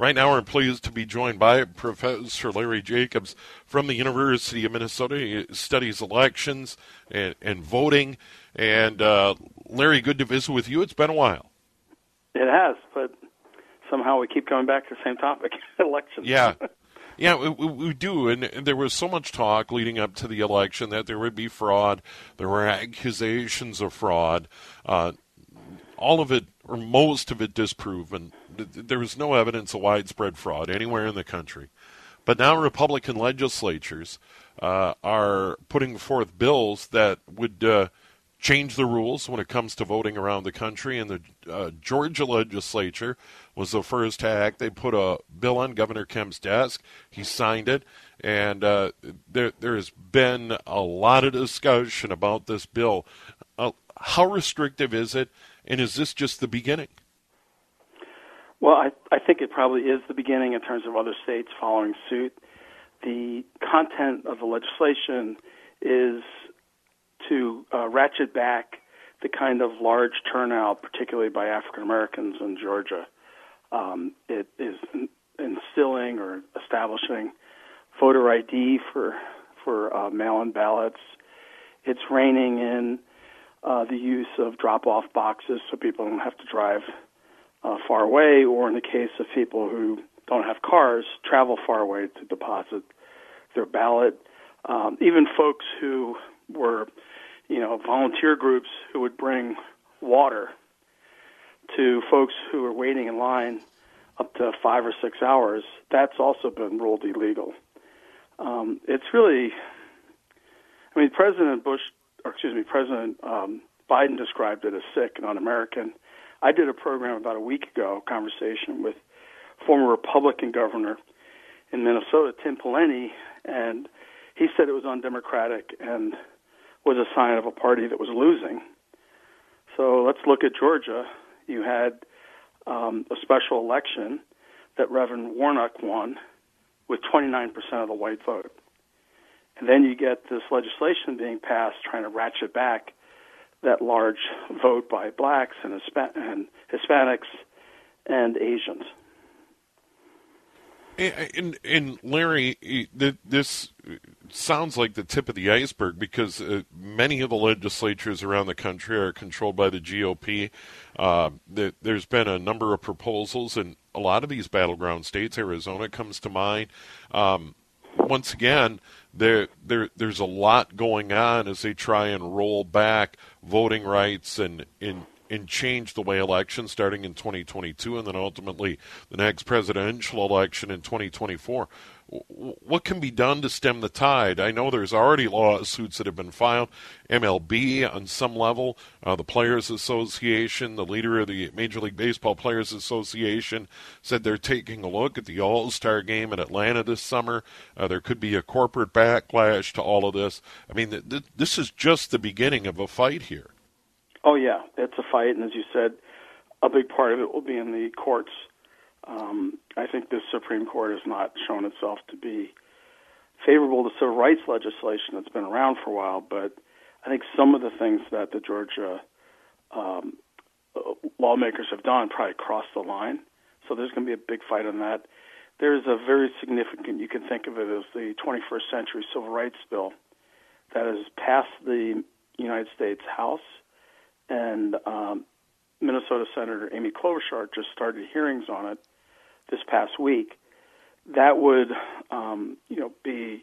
Right now, we're pleased to be joined by Professor Larry Jacobs from the University of Minnesota. He studies elections and, and voting. And uh, Larry, good to visit with you. It's been a while. It has, but somehow we keep coming back to the same topic elections. Yeah. Yeah, we, we, do. And there was so much talk leading up to the election that there would be fraud. There were accusations of fraud. Uh, all of it, or most of it, disproven. There was no evidence of widespread fraud anywhere in the country. But now Republican legislatures uh, are putting forth bills that would uh, change the rules when it comes to voting around the country. And the uh, Georgia legislature was the first to act. They put a bill on Governor Kemp's desk. He signed it. And uh, there, there has been a lot of discussion about this bill. Uh, how restrictive is it? And is this just the beginning? Well, I, I think it probably is the beginning in terms of other states following suit. The content of the legislation is to uh, ratchet back the kind of large turnout, particularly by African Americans in Georgia. Um, it is instilling or establishing voter ID for for uh, mail-in ballots. It's reining in uh, the use of drop-off boxes so people don't have to drive uh, far away, or in the case of people who don't have cars, travel far away to deposit their ballot. Um, even folks who were, you know, volunteer groups who would bring water to folks who are waiting in line up to five or six hours, that's also been ruled illegal. Um, it's really, I mean, President Bush, or excuse me, President um, Biden described it as sick and un-American. I did a program about a week ago, a conversation with former Republican governor in Minnesota, Tim Pawlenty, and he said it was undemocratic and was a sign of a party that was losing. So let's look at Georgia. You had um, a special election that Reverend Warnock won with 29% of the white vote. And then you get this legislation being passed trying to ratchet back that large vote by blacks and, and Hispanics and Asians. And, and Larry, this sounds like the tip of the iceberg because uh, many of the legislatures around the country are controlled by the GOP. Uh, there's been a number of proposals in a lot of these battleground states. Arizona comes to mind. Um, once again, there, there, there's a lot going on as they try and roll back voting rights and, and, and change the way elections starting in 2022 and then ultimately the next presidential election in 2024 what can be done to stem the tide? I know there's already lawsuits that have been filed. MLB, on some level, uh, the Players Association, the leader of the Major League Baseball Players Association, said they're taking a look at the All Star game in Atlanta this summer. Uh, there could be a corporate backlash to all of this. I mean, th- th- this is just the beginning of a fight here. Oh, yeah, it's a fight. And as you said, a big part of it will be in the courts um, I think the Supreme Court has not shown itself to be favorable to civil rights legislation that's been around for a while, but I think some of the things that the Georgia um, lawmakers have done probably crossed the line. So there's going to be a big fight on that. There's a very significant, you can think of it as the 21st Century Civil Rights Bill that has passed the United States House, and um, Minnesota Senator Amy Klobuchar just started hearings on it this past week, that would um, you know be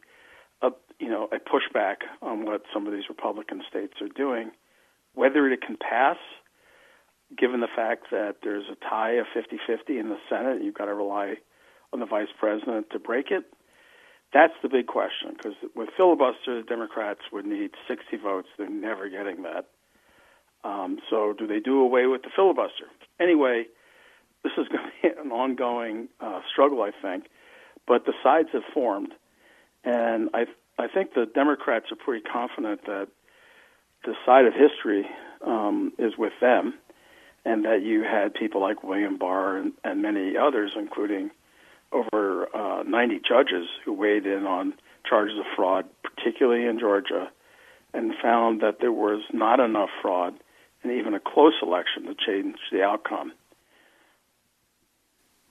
a you know a pushback on what some of these Republican states are doing. Whether it can pass, given the fact that there's a tie of 50-50 in the Senate, you've got to rely on the vice president to break it. That's the big question because with filibuster, the Democrats would need 60 votes. They're never getting that. Um, so, do they do away with the filibuster? Anyway, this is going to be an ongoing uh, struggle, I think. But the sides have formed, and I I think the Democrats are pretty confident that the side of history um, is with them, and that you had people like William Barr and, and many others, including over uh, 90 judges who weighed in on charges of fraud, particularly in Georgia, and found that there was not enough fraud and even a close election to change the outcome.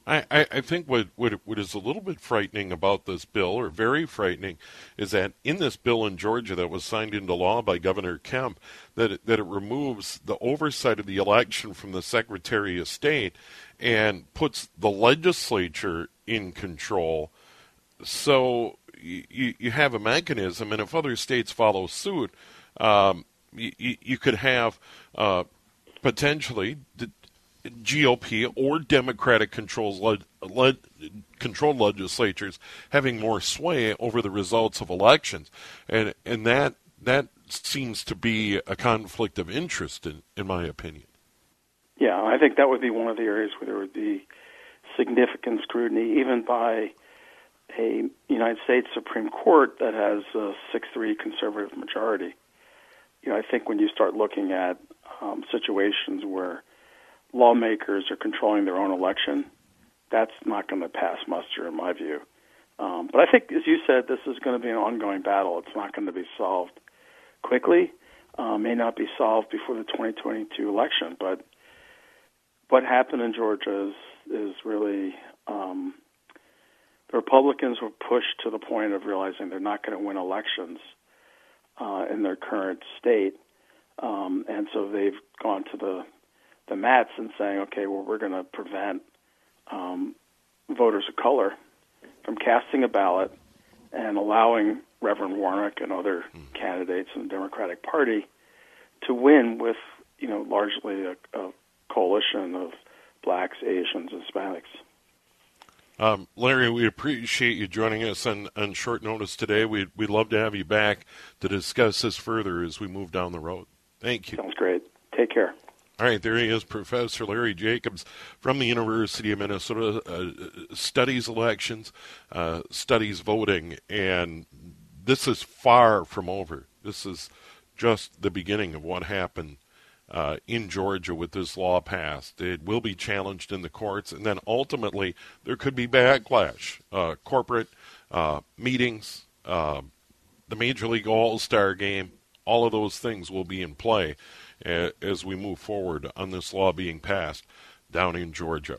I, I, think what, what what is a little bit frightening about this bill, or very frightening, is that in this bill in Georgia that was signed into law by Governor Kemp, that it, that it removes the oversight of the election from the Secretary of State and puts the legislature in control. So you, you have a mechanism, and if other states follow suit, um, you, you could have uh, potentially GOP or Democratic controls le- le- controlled legislatures having more sway over the results of elections, and and that that seems to be a conflict of interest, in in my opinion. Yeah, I think that would be one of the areas where there would be significant scrutiny, even by a United States Supreme Court that has a six-three conservative majority. You know, I think when you start looking at um, situations where lawmakers are controlling their own election, that's not going to pass muster, in my view. Um, but I think, as you said, this is going to be an ongoing battle. It's not going to be solved quickly. Uh, may not be solved before the 2022 election, but what happened in Georgia is is really um, the Republicans were pushed to the point of realizing they're not going to win elections uh, in their current state, um, and so they've gone to the the mats and saying, okay, well, we're going to prevent um, voters of color from casting a ballot and allowing Reverend Warnock and other mm. candidates in the Democratic Party to win with, you know, largely a, a coalition of blacks, Asians, and Hispanics. Um, Larry, we appreciate you joining us on, on short notice today. We'd, we'd love to have you back to discuss this further as we move down the road. Thank you. Sounds great. Take care. All right, there he is, Professor Larry Jacobs from the University of Minnesota, uh, studies elections, uh, studies voting, and this is far from over. This is just the beginning of what happened uh, in Georgia with this law passed. It will be challenged in the courts, and then ultimately there could be backlash. Uh, corporate uh, meetings, uh, the Major League All Star game, all of those things will be in play as we move forward on this law being passed down in Georgia.